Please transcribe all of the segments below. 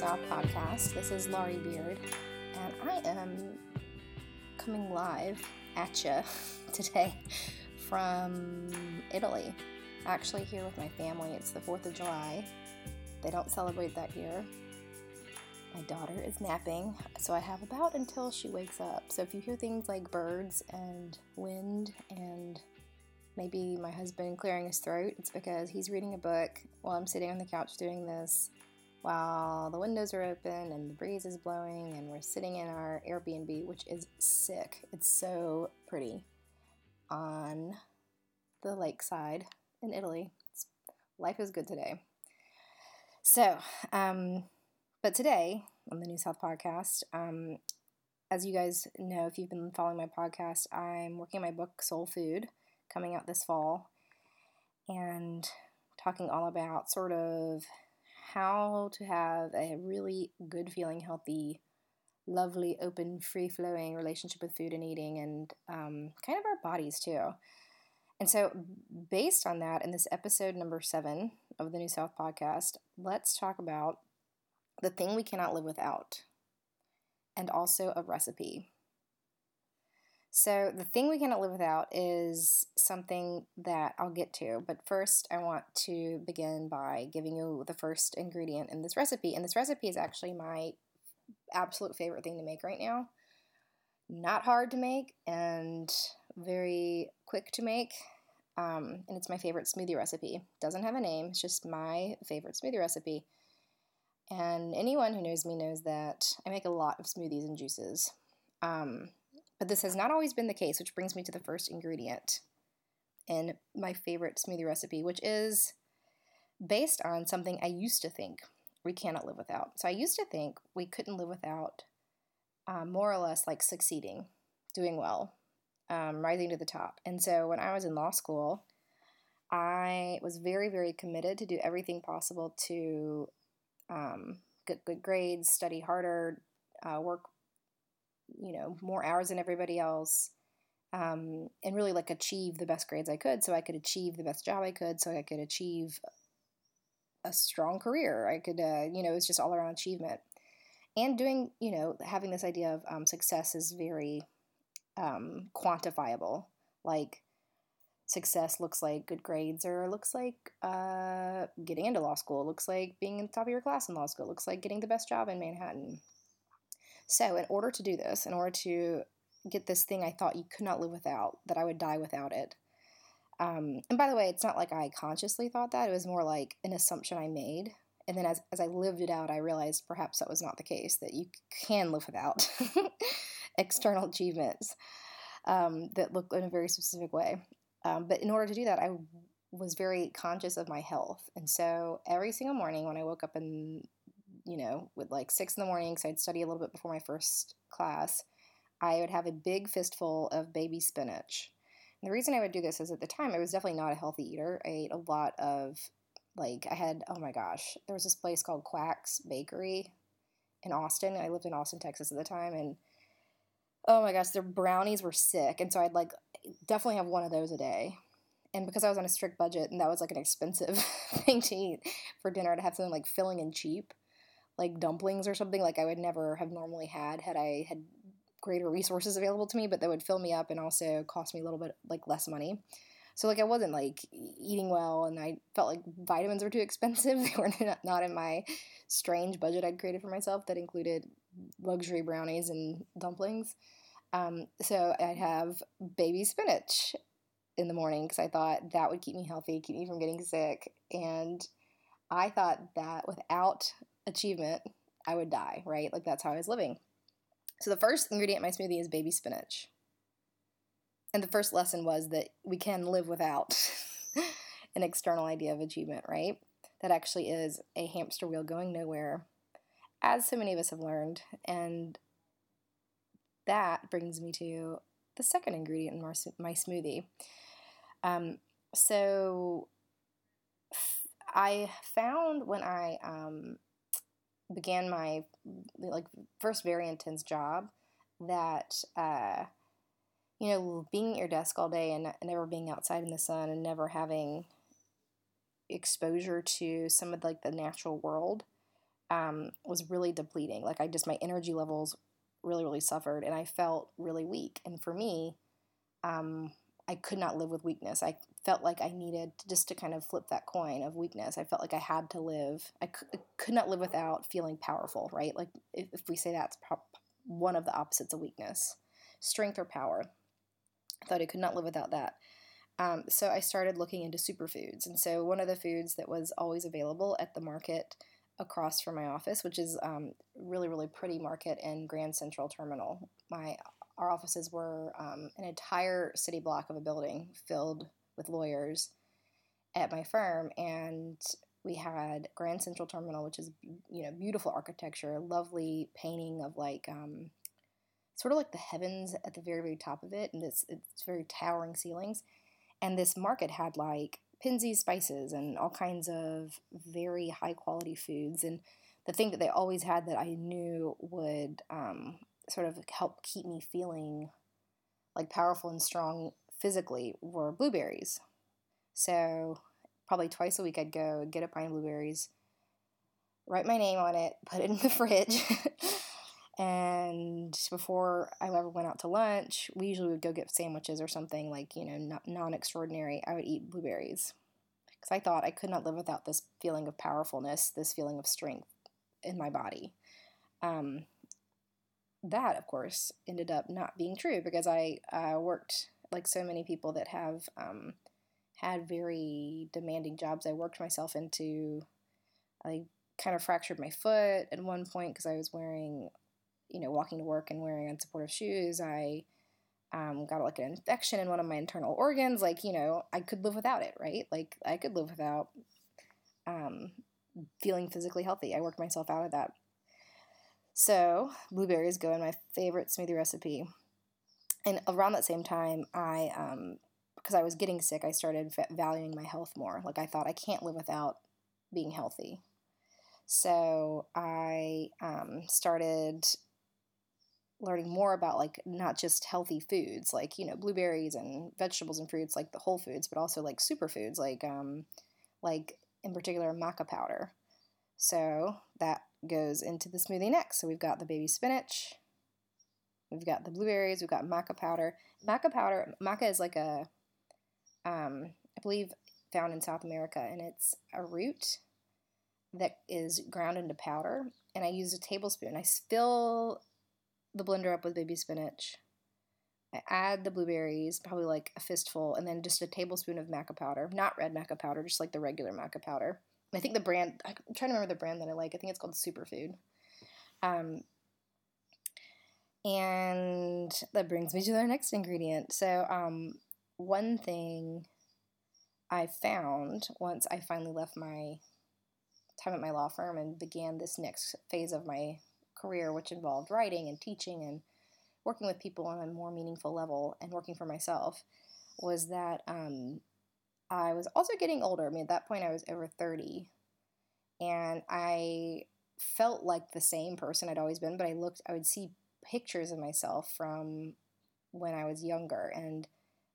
South podcast. This is Laurie Beard, and I am coming live at you today from Italy. Actually, here with my family. It's the 4th of July. They don't celebrate that here. My daughter is napping, so I have about until she wakes up. So if you hear things like birds and wind and maybe my husband clearing his throat, it's because he's reading a book while I'm sitting on the couch doing this while the windows are open and the breeze is blowing and we're sitting in our Airbnb, which is sick. It's so pretty on the lakeside in Italy. It's, life is good today. So, um, but today on the New South podcast, um, as you guys know, if you've been following my podcast, I'm working on my book Soul Food coming out this fall and talking all about sort of how to have a really good feeling, healthy, lovely, open, free flowing relationship with food and eating, and um, kind of our bodies too. And so, based on that, in this episode number seven of the New South podcast, let's talk about the thing we cannot live without and also a recipe. So, the thing we cannot live without is something that I'll get to. But first, I want to begin by giving you the first ingredient in this recipe. And this recipe is actually my absolute favorite thing to make right now. Not hard to make and very quick to make. Um, and it's my favorite smoothie recipe. Doesn't have a name, it's just my favorite smoothie recipe. And anyone who knows me knows that I make a lot of smoothies and juices. Um, but this has not always been the case, which brings me to the first ingredient in my favorite smoothie recipe, which is based on something I used to think we cannot live without. So I used to think we couldn't live without um, more or less like succeeding, doing well, um, rising to the top. And so when I was in law school, I was very, very committed to do everything possible to um, get good grades, study harder, uh, work you know more hours than everybody else um, and really like achieve the best grades i could. So i could achieve the best job i could. So i could achieve a strong career. I could uh, you know it's just all around achievement. And doing you know having this idea of um, success is very um, quantifiable. Like success looks like good grades or looks like uh, getting into law school. Looks like being in the top of your class in law school. Looks like getting the best job in manhattan so, in order to do this, in order to get this thing I thought you could not live without, that I would die without it. Um, and by the way, it's not like I consciously thought that, it was more like an assumption I made. And then as, as I lived it out, I realized perhaps that was not the case, that you can live without external achievements um, that look in a very specific way. Um, but in order to do that, I was very conscious of my health. And so every single morning when I woke up in you know, with like six in the morning, so I'd study a little bit before my first class, I would have a big fistful of baby spinach. And the reason I would do this is at the time I was definitely not a healthy eater. I ate a lot of, like, I had, oh my gosh, there was this place called Quack's Bakery in Austin. I lived in Austin, Texas at the time, and oh my gosh, their brownies were sick. And so I'd like definitely have one of those a day. And because I was on a strict budget and that was like an expensive thing to eat for dinner, to have something like filling and cheap like dumplings or something like I would never have normally had had I had greater resources available to me, but that would fill me up and also cost me a little bit like less money. So like I wasn't like eating well, and I felt like vitamins were too expensive. they were not in my strange budget I'd created for myself that included luxury brownies and dumplings. Um, so I'd have baby spinach in the morning because I thought that would keep me healthy, keep me from getting sick, and I thought that without achievement, I would die, right? Like that's how I was living. So the first ingredient in my smoothie is baby spinach. And the first lesson was that we can live without an external idea of achievement, right? That actually is a hamster wheel going nowhere, as so many of us have learned. And that brings me to the second ingredient in my, smoothie. Um, so I found when I um, began my like first very intense job that uh, you know being at your desk all day and never being outside in the sun and never having exposure to some of like the natural world um, was really depleting. Like I just my energy levels really really suffered, and I felt really weak. And for me, um, I could not live with weakness. I felt like I needed just to kind of flip that coin of weakness. I felt like I had to live. I could, could not live without feeling powerful, right? Like if, if we say that's pro- one of the opposites of weakness, strength or power. I thought I could not live without that. Um, so I started looking into superfoods. And so one of the foods that was always available at the market across from my office, which is um, really, really pretty market in Grand Central Terminal. My our offices were um, an entire city block of a building filled with lawyers at my firm, and we had Grand Central Terminal, which is you know beautiful architecture, lovely painting of like um, sort of like the heavens at the very very top of it, and it's it's very towering ceilings. And this market had like Penzeys spices and all kinds of very high quality foods. And the thing that they always had that I knew would um, sort of help keep me feeling like powerful and strong physically were blueberries. So probably twice a week I'd go get a pint of blueberries, write my name on it, put it in the fridge. and before I ever went out to lunch, we usually would go get sandwiches or something like, you know, non extraordinary. I would eat blueberries because I thought I could not live without this feeling of powerfulness, this feeling of strength in my body. Um, that, of course, ended up not being true because I uh, worked like so many people that have um, had very demanding jobs. I worked myself into, I kind of fractured my foot at one point because I was wearing, you know, walking to work and wearing unsupportive shoes. I um, got like an infection in one of my internal organs. Like, you know, I could live without it, right? Like, I could live without um, feeling physically healthy. I worked myself out of that. So, blueberries go in my favorite smoothie recipe. And around that same time, I um, because I was getting sick, I started valuing my health more. Like I thought, I can't live without being healthy. So I um, started learning more about like not just healthy foods, like you know blueberries and vegetables and fruits, like the whole foods, but also like superfoods, like um, like in particular maca powder. So that goes into the smoothie next. So we've got the baby spinach, we've got the blueberries, we've got maca powder. Maca powder, maca is like a um, I believe found in South America, and it's a root that is ground into powder. And I use a tablespoon. I fill the blender up with baby spinach. I add the blueberries, probably like a fistful, and then just a tablespoon of maca powder. Not red maca powder, just like the regular maca powder. I think the brand, I'm trying to remember the brand that I like. I think it's called Superfood. Um, and that brings me to our next ingredient. So, um, one thing I found once I finally left my time at my law firm and began this next phase of my career, which involved writing and teaching and working with people on a more meaningful level and working for myself, was that um, I was also getting older. I mean, at that point, I was over 30. And I felt like the same person I'd always been, but I looked, I would see pictures of myself from when I was younger. And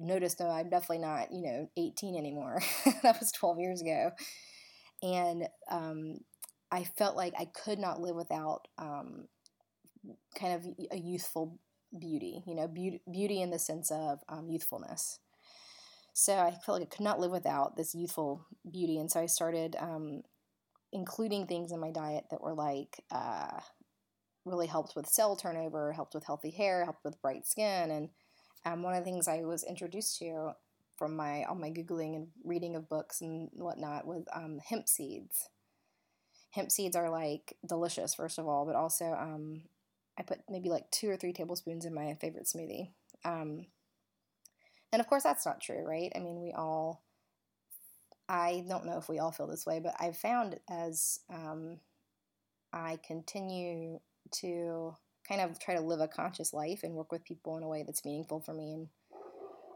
noticed that I'm definitely not, you know, 18 anymore. that was 12 years ago. And um, I felt like I could not live without um, kind of a youthful beauty, you know, beauty, beauty in the sense of um, youthfulness. So I felt like I could not live without this youthful beauty. And so I started um, including things in my diet that were like, uh, really helped with cell turnover, helped with healthy hair, helped with bright skin, and um, one of the things I was introduced to from my all my googling and reading of books and whatnot was um, hemp seeds. Hemp seeds are like delicious, first of all, but also um, I put maybe like two or three tablespoons in my favorite smoothie. Um, and of course, that's not true, right? I mean, we all, I don't know if we all feel this way, but I've found as um, I continue to kind of try to live a conscious life and work with people in a way that's meaningful for me and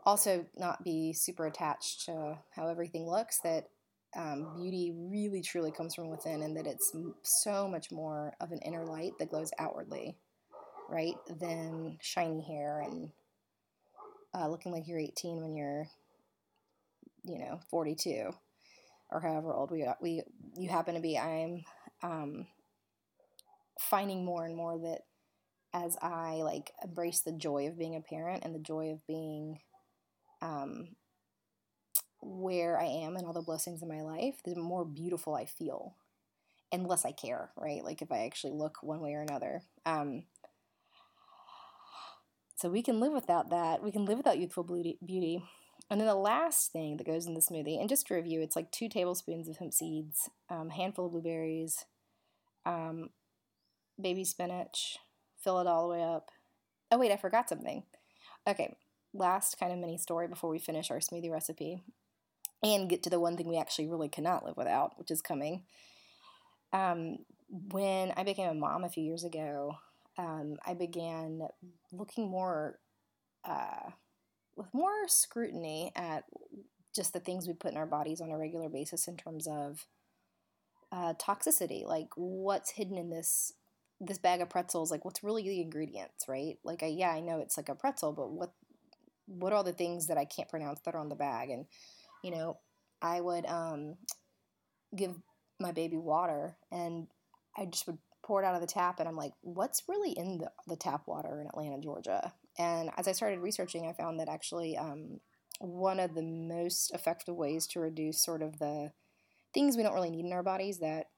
also not be super attached to how everything looks that um, beauty really truly comes from within and that it's so much more of an inner light that glows outwardly right than shiny hair and uh, looking like you're 18 when you're you know 42 or however old we we you happen to be. I'm um, finding more and more that as I like embrace the joy of being a parent and the joy of being um, where I am and all the blessings in my life, the more beautiful I feel and less I care, right? Like if I actually look one way or another. Um, so we can live without that. We can live without youthful beauty. And then the last thing that goes in the smoothie, and just to review, it's like two tablespoons of hemp seeds, um, handful of blueberries, um, baby spinach, fill it all the way up. Oh, wait, I forgot something. Okay, last kind of mini story before we finish our smoothie recipe and get to the one thing we actually really cannot live without, which is coming. Um, when I became a mom a few years ago, um, I began looking more uh, with more scrutiny at just the things we put in our bodies on a regular basis in terms of uh, toxicity, like what's hidden in this this bag of pretzels, like what's really the ingredients, right? Like, I, yeah, I know it's like a pretzel, but what what are the things that I can't pronounce that are on the bag? And you know, I would um, give my baby water, and I just would pour it out of the tap, and I'm like, what's really in the, the tap water in Atlanta, Georgia? And as I started researching, I found that actually um, one of the most effective ways to reduce sort of the things we don't really need in our bodies that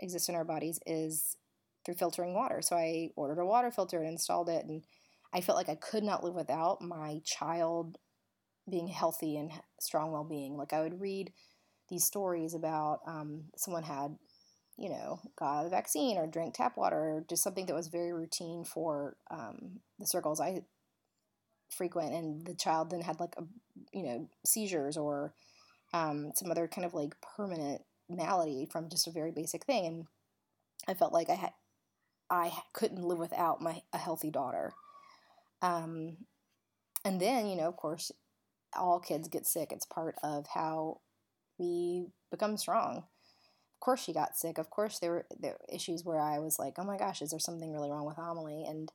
exist in our bodies is through filtering water. So I ordered a water filter and installed it, and I felt like I could not live without my child being healthy and strong well being. Like I would read these stories about um, someone had, you know, got a vaccine or drank tap water or just something that was very routine for um, the circles I frequent, and the child then had like a, you know, seizures or um, some other kind of like permanent malady from just a very basic thing, and I felt like I had I couldn't live without my a healthy daughter. Um, and then, you know, of course, all kids get sick. It's part of how we become strong. Of course, she got sick. Of course, there were, there were issues where I was like, oh my gosh, is there something really wrong with Amelie? And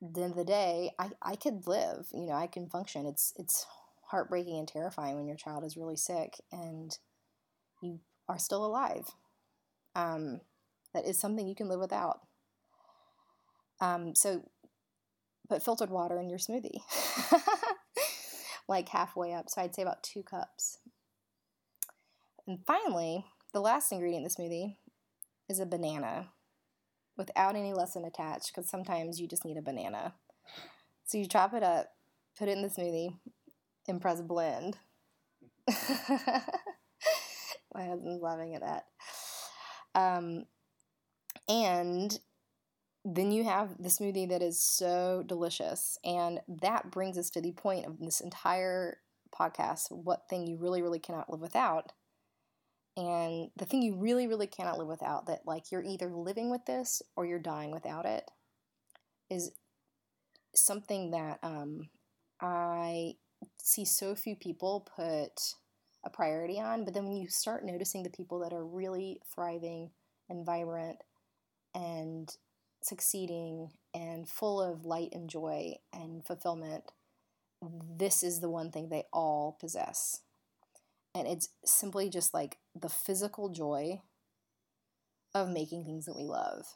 the end of the day, I, I could live, you know, I can function. It's, it's heartbreaking and terrifying when your child is really sick and you are still alive. Um, that is something you can live without. Um, so put filtered water in your smoothie, like halfway up. So I'd say about two cups. And finally, the last ingredient in the smoothie is a banana without any lesson attached because sometimes you just need a banana. So you chop it up, put it in the smoothie, and press blend. My husband's laughing at that. Um, and then you have the smoothie that is so delicious. And that brings us to the point of this entire podcast what thing you really, really cannot live without. And the thing you really, really cannot live without, that like you're either living with this or you're dying without it, is something that um, I see so few people put a priority on. But then when you start noticing the people that are really thriving and vibrant and succeeding and full of light and joy and fulfillment, this is the one thing they all possess. And it's simply just like the physical joy of making things that we love.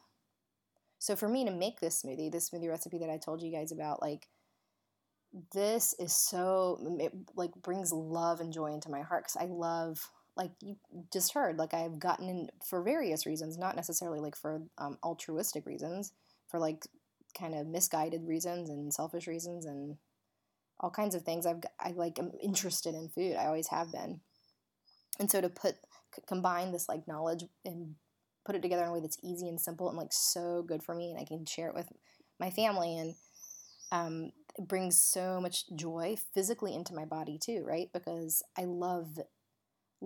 So for me to make this smoothie, this smoothie recipe that I told you guys about, like this is so it like brings love and joy into my heart because I love like you just heard, like I've gotten in for various reasons, not necessarily like for um, altruistic reasons, for like kind of misguided reasons and selfish reasons and all kinds of things. I've I like am interested in food. I always have been, and so to put c- combine this like knowledge and put it together in a way that's easy and simple and like so good for me, and I can share it with my family and um, it brings so much joy physically into my body too, right? Because I love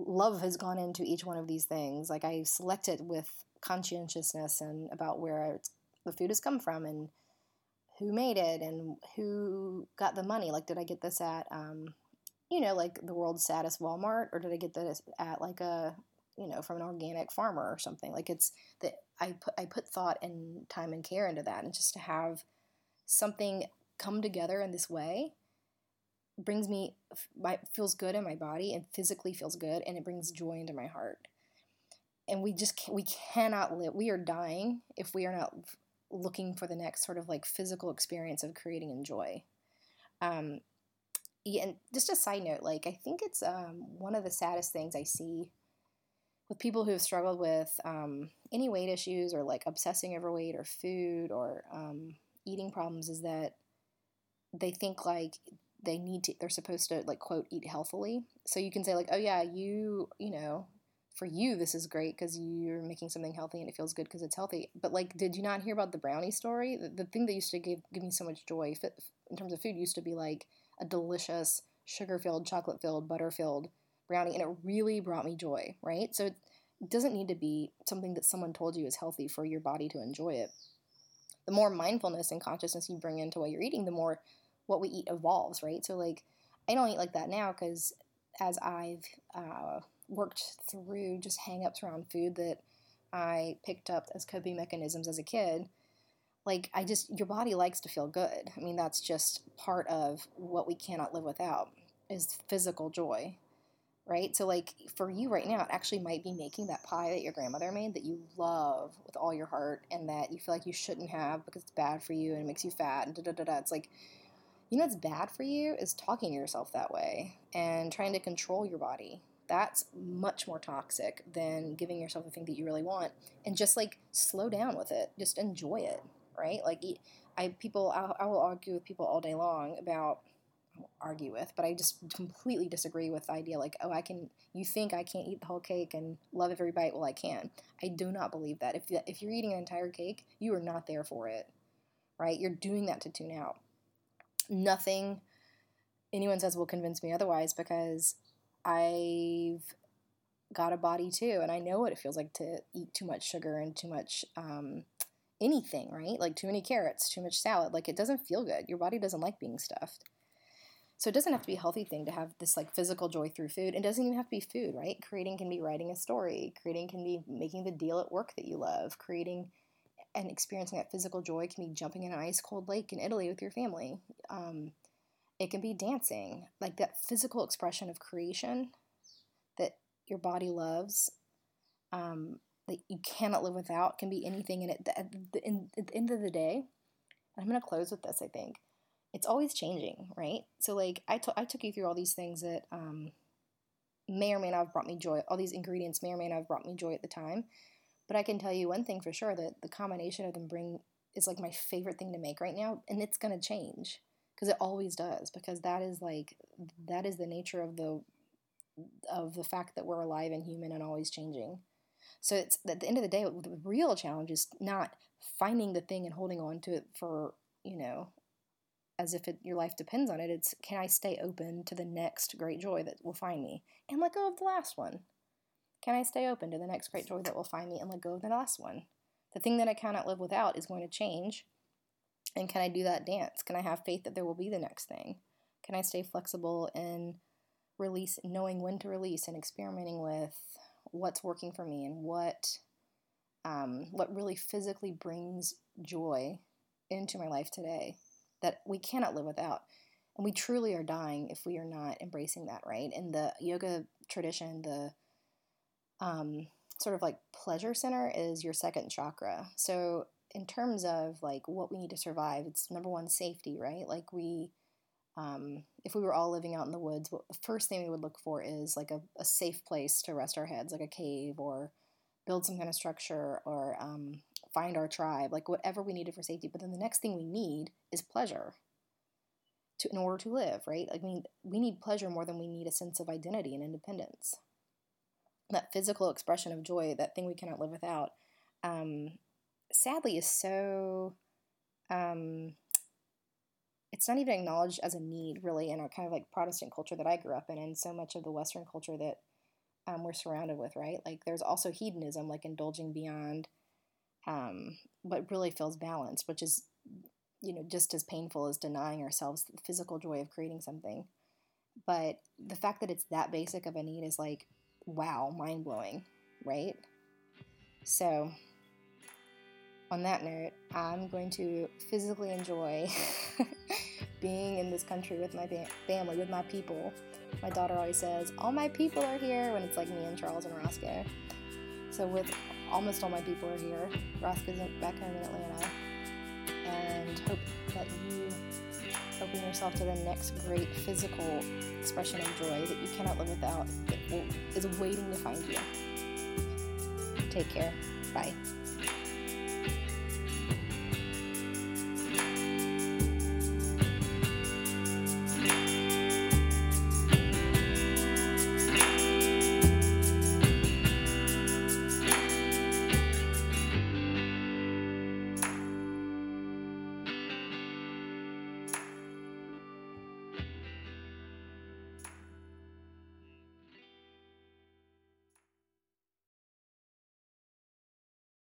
love has gone into each one of these things. Like I select it with conscientiousness and about where the food has come from and who made it and who got the money. Like, did I get this at, um, you know, like the world's saddest Walmart, or did I get this at like a, you know, from an organic farmer or something? Like, it's that I put I put thought and time and care into that, and just to have something come together in this way brings me my feels good in my body and physically feels good and it brings joy into my heart and we just we cannot live. We are dying if we are not looking for the next sort of like physical experience of creating and joy. Um, yeah, and just a side note, like I think it's um, one of the saddest things I see with people who have struggled with um, any weight issues or like obsessing over weight or food or um, eating problems is that they think like they need to they're supposed to like quote eat healthily. So you can say like oh yeah you you know for you this is great because you're making something healthy and it feels good because it's healthy. But like did you not hear about the brownie story? The, the thing that used to give, give me so much joy in terms of food used to be like a delicious sugar filled chocolate filled butter filled brownie and it really brought me joy right? So it doesn't need to be something that someone told you is healthy for your body to enjoy it. The more mindfulness and consciousness you bring into what you're eating the more what we eat evolves right so like i don't eat like that now because as i've uh, worked through just hangups around food that I picked up as coping mechanisms as a kid. Like, I just, your body likes to feel good. I mean, that's just part of what we cannot live without is physical joy, right? So, like, for you right now, it actually might be making that pie that your grandmother made that you love with all your heart and that you feel like you shouldn't have because it's bad for you and it makes you fat and da da da da. It's like, you know what's bad for you is talking to yourself that way and trying to control your body. That's much more toxic than giving yourself the thing that you really want and just like slow down with it. Just enjoy it right? Like i people i, I will argue with people all day long about argue with but i just completely disagree with the idea like oh i can you think i can't eat the whole cake and love every bite? Well i can. I do not believe that. If, if you're eating an entire cake you are not there for it right? You're doing that to tune out nothing anyone says will convince me otherwise because I've got a body too, and I know what it feels like to eat too much sugar and too much um, anything, right? Like too many carrots, too much salad. Like it doesn't feel good. Your body doesn't like being stuffed. So it doesn't have to be a healthy thing to have this like physical joy through food. It doesn't even have to be food, right? Creating can be writing a story. Creating can be making the deal at work that you love. Creating and experiencing that physical joy can be jumping in an ice cold lake in Italy with your family. Um, it can be dancing, like that physical expression of creation that your body loves, um, that you cannot live without, can be anything. And at the, in, at the end of the day, I'm going to close with this, I think. It's always changing, right? So, like, I, to- I took you through all these things that um, may or may not have brought me joy. All these ingredients may or may not have brought me joy at the time. But I can tell you one thing for sure that the combination of them bring is like my favorite thing to make right now, and it's going to change because it always does because that is like that is the nature of the of the fact that we're alive and human and always changing. So it's at the end of the day the real challenge is not finding the thing and holding on to it for you know as if it, your life depends on it. It's can i stay open to the next great joy that will find me? And let go of the last one can i stay open to the next great joy that will find me and let go of the last one the thing that i cannot live without is going to change and can I do that dance? Can I have faith that there will be the next thing? Can I stay flexible and release, knowing when to release and experimenting with what's working for me and what um, what really physically brings joy into my life today that we cannot live without. And we truly are dying if we are not embracing that, right? In the yoga tradition, the um, sort of like pleasure center is your second chakra. So in terms of like what we need to survive, it's number one safety, right? Like we, um, if we were all living out in the woods, what, the first thing we would look for is like a, a safe place to rest our heads, like a cave or build some kind of structure or um, find our tribe, like whatever we needed for safety. But then the next thing we need is pleasure. To, in order to live, right? I mean, we need pleasure more than we need a sense of identity and independence. That physical expression of joy, that thing we cannot live without, um, sadly is so um, it's not even acknowledged as a need really in our kind of like Protestant culture that I grew up in and so much of the Western culture that um, we're surrounded with, right? Like there's also hedonism, like indulging beyond um, what really feels balanced, which is, you know, just as painful as denying ourselves the physical joy of creating something. But the fact that it's that basic of a need is like, wow, mind blowing, right? So on that note, I'm going to physically enjoy being in this country with my family, with my people. My daughter always says, All my people are here when it's like me and Charles and Roscoe. So, with almost all my people are here, Roscoe's back home in Atlanta, and hope that you open yourself to the next great physical expression of joy that you cannot live without that will, is waiting to find you. Take care. Bye.